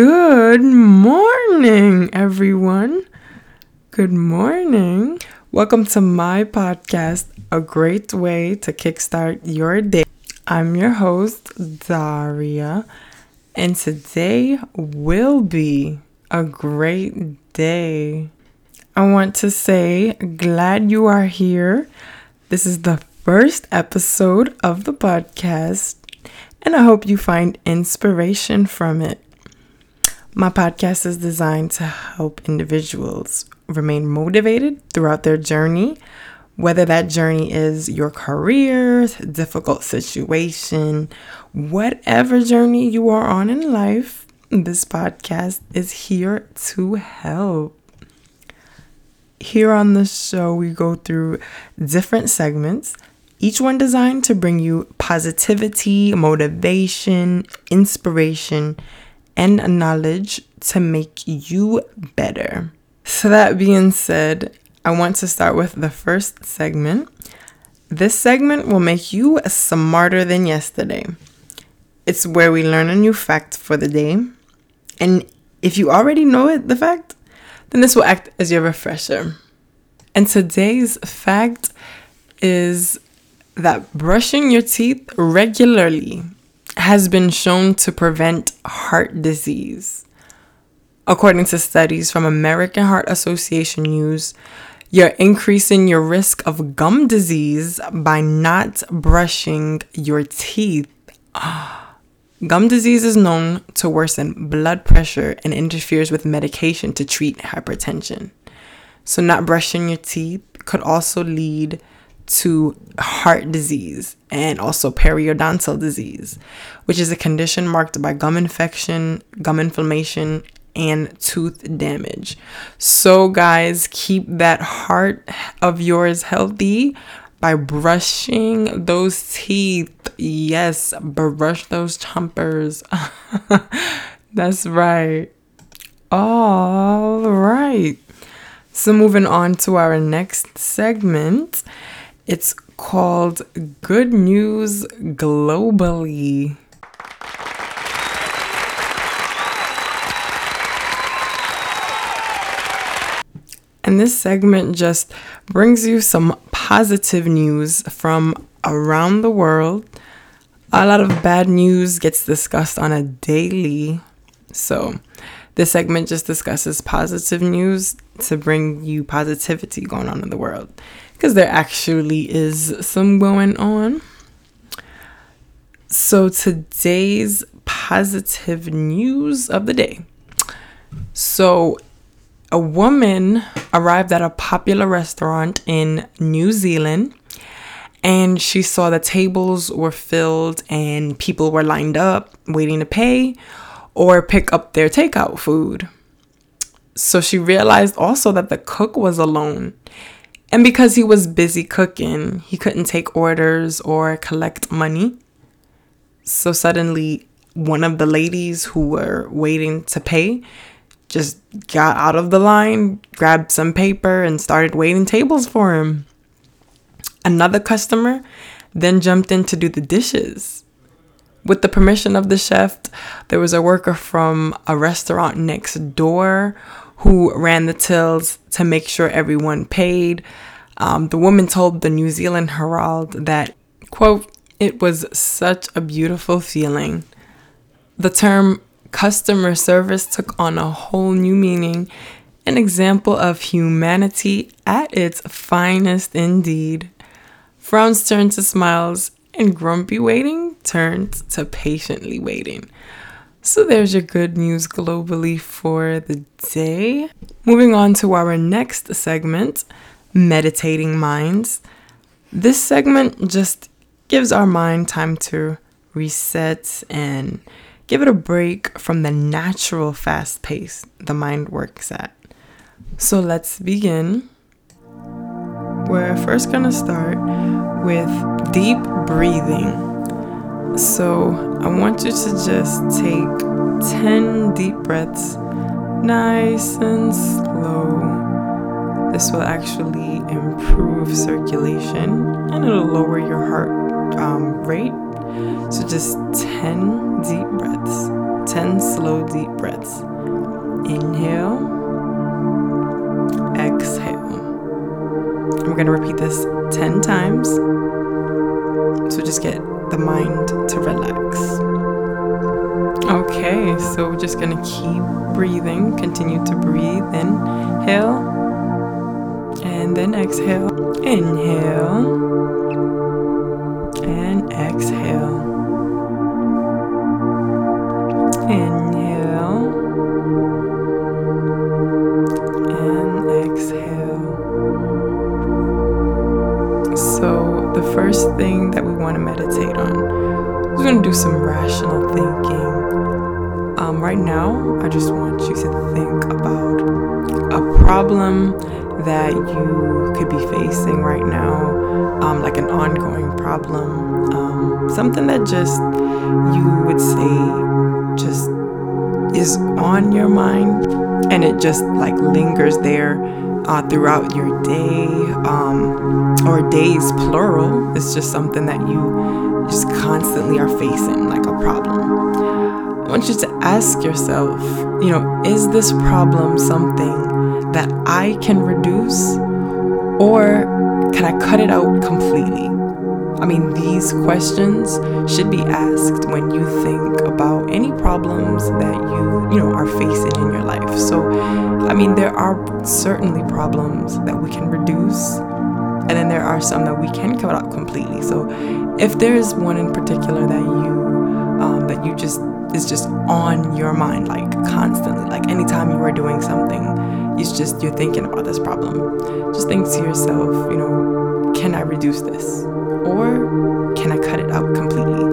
Good morning, everyone. Good morning. Welcome to my podcast, A Great Way to Kickstart Your Day. I'm your host, Daria, and today will be a great day. I want to say, glad you are here. This is the first episode of the podcast, and I hope you find inspiration from it. My podcast is designed to help individuals remain motivated throughout their journey, whether that journey is your career, difficult situation, whatever journey you are on in life, this podcast is here to help. Here on the show, we go through different segments, each one designed to bring you positivity, motivation, inspiration, and knowledge to make you better. So, that being said, I want to start with the first segment. This segment will make you smarter than yesterday. It's where we learn a new fact for the day. And if you already know it, the fact, then this will act as your refresher. And today's fact is that brushing your teeth regularly has been shown to prevent heart disease. According to studies from American Heart Association News, you're increasing your risk of gum disease by not brushing your teeth. Gum disease is known to worsen blood pressure and interferes with medication to treat hypertension. So, not brushing your teeth could also lead to heart disease and also periodontal disease, which is a condition marked by gum infection, gum inflammation, and tooth damage. So, guys, keep that heart of yours healthy by brushing those teeth. Yes, brush those chompers. That's right. All right. So, moving on to our next segment. It's called Good News Globally. And this segment just brings you some positive news from around the world. A lot of bad news gets discussed on a daily. So, this segment just discusses positive news to bring you positivity going on in the world because there actually is some going on. So, today's positive news of the day. So, a woman arrived at a popular restaurant in New Zealand and she saw the tables were filled and people were lined up waiting to pay or pick up their takeout food. So she realized also that the cook was alone and because he was busy cooking, he couldn't take orders or collect money. So suddenly, one of the ladies who were waiting to pay just got out of the line, grabbed some paper, and started waiting tables for him. Another customer then jumped in to do the dishes. With the permission of the chef, there was a worker from a restaurant next door who ran the tills to make sure everyone paid. Um, the woman told the New Zealand Herald that, quote, it was such a beautiful feeling. The term customer service took on a whole new meaning, an example of humanity at its finest indeed. Frowns turned to smiles, and grumpy waiting turned to patiently waiting. So there's your good news globally for the day. Moving on to our next segment, Meditating Minds. This segment just gives our mind time to reset and give it a break from the natural fast pace the mind works at. So let's begin. We're first gonna start with deep breathing. So I want you to just take 10 deep breaths, nice and slow. This will actually improve circulation and it'll lower your heart um, rate. So just 10 deep breaths. 10 slow, deep breaths. Inhale, exhale. We're going to repeat this 10 times. Just get the mind to relax. Okay, so we're just to keep breathing. Continue to breathe. Inhale, and then exhale. Inhale, problem, um, something that just you would say just is on your mind and it just like lingers there uh, throughout your day um, or days plural. It's just something that you just constantly are facing like a problem. I want you to ask yourself you know is this problem something that i can reduce or can i cut it out completely I mean, these questions should be asked when you think about any problems that you, you know, are facing in your life. So, I mean, there are certainly problems that we can reduce, and then there are some that we can cut out completely. So, if there's one in particular that you, um, that you just is just on your mind, like constantly, like anytime you are doing something, it's just you're thinking about this problem. Just think to yourself, you know, can I reduce this? Or can I cut it out completely?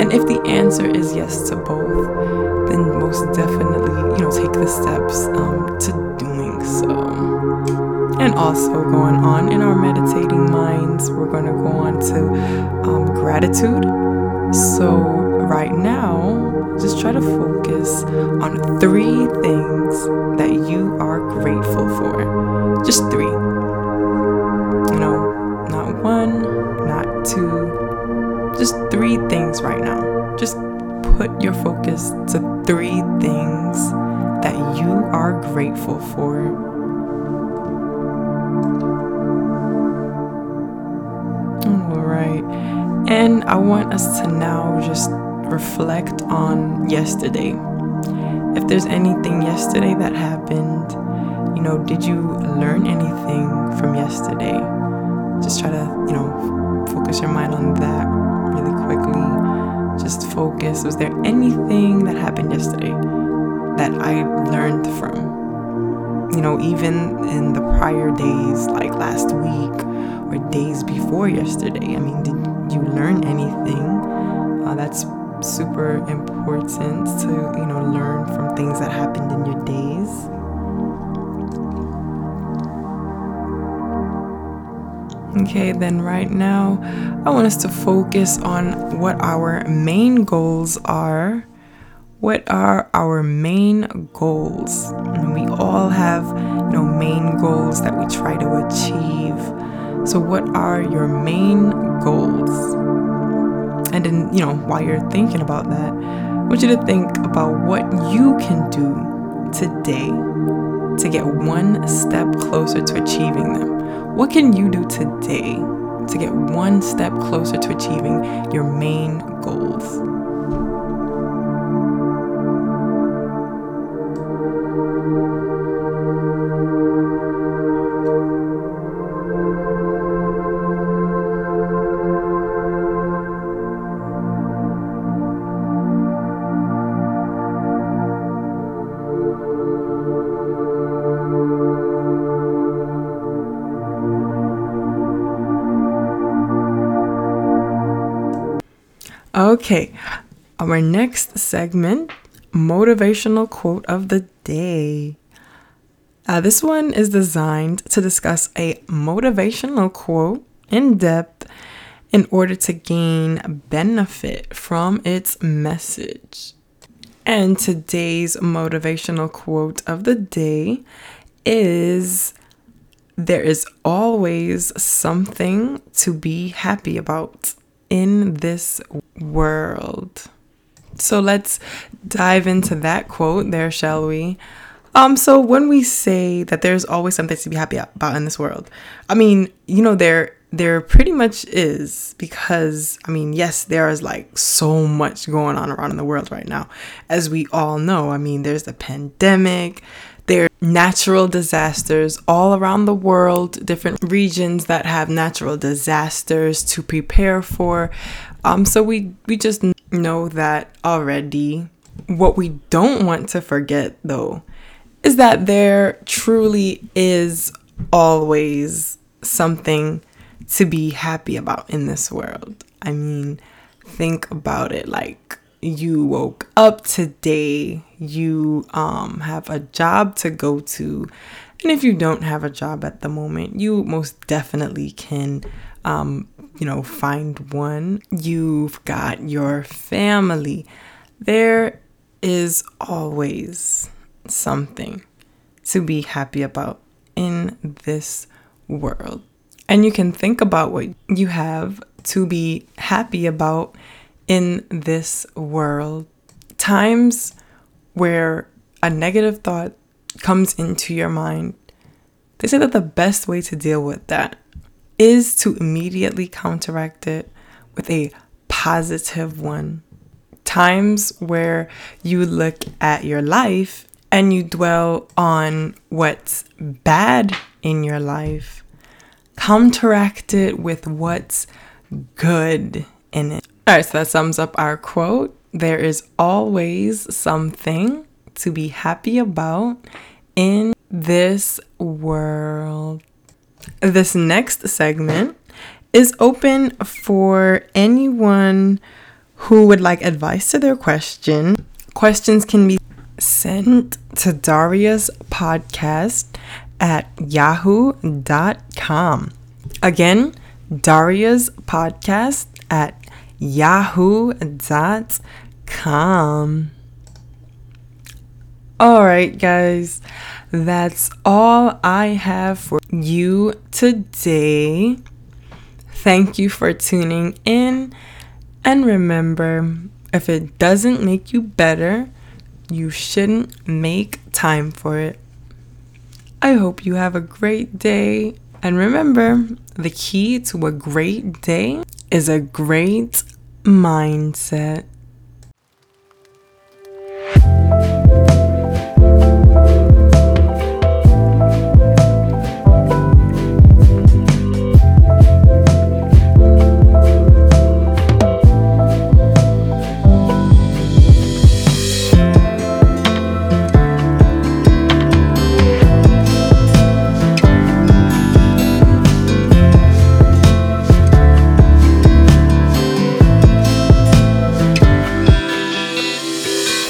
And if the answer is yes to both, then most definitely, you know, take the steps um, to doing so. And also going on in our meditating minds, we're going to go on to um, gratitude. So, right now, just try to focus on three things that you are grateful for. Just three. Just three things right now. Just put your focus to three things that you are grateful for. All right. And I want us to now just reflect on yesterday. If there's anything yesterday that happened, you know, did you learn anything from yesterday? Just try to, you know, focus your mind on that quickly. Just focus. Was there anything that happened yesterday that I learned from? You know, even in the prior days, like last week or days before yesterday. I mean, did you learn anything? Uh, that's super important to, you know, learn from things that happened in your days. Okay, then right now, I want us to focus on what our main goals are. What are our main goals? And we all have, you know, main goals that we try to achieve. So, what are your main goals? And then, you know, while you're thinking about that, I want you to think about what you can do today to get one step closer to achieving them. What can you do today to get one step closer to achieving your main goals? Okay, our next segment motivational quote of the day. Uh, this one is designed to discuss a motivational quote in depth in order to gain benefit from its message. And today's motivational quote of the day is There is always something to be happy about in this world. So let's dive into that quote there, shall we? Um, so when we say that there's always something to be happy about in this world, I mean, you know, there there pretty much is because I mean, yes, there is like so much going on around in the world right now. As we all know, I mean, there's the pandemic, there are natural disasters all around the world, different regions that have natural disasters to prepare for. Um, so we we just know that already. What we don't want to forget though is that there truly is always something to be happy about in this world. I mean, think about it like you woke up today, you um, have a job to go to, and if you don't have a job at the moment, you most definitely can, um, you know, find one. You've got your family. There is always something to be happy about in this world. And you can think about what you have to be happy about in this world. Times where a negative thought comes into your mind, they say that the best way to deal with that is to immediately counteract it with a positive one. Times where you look at your life and you dwell on what's bad in your life, counteract it with what's good in it. All right, so that sums up our quote. There is always something to be happy about in this world. This next segment is open for anyone who would like advice to their question. Questions can be sent to Daria's podcast at yahoo.com. Again, Daria's podcast at yahoo.com. All right, guys, that's all I have for you today. Thank you for tuning in. And remember, if it doesn't make you better, you shouldn't make time for it. I hope you have a great day. And remember, the key to a great day is a great mindset.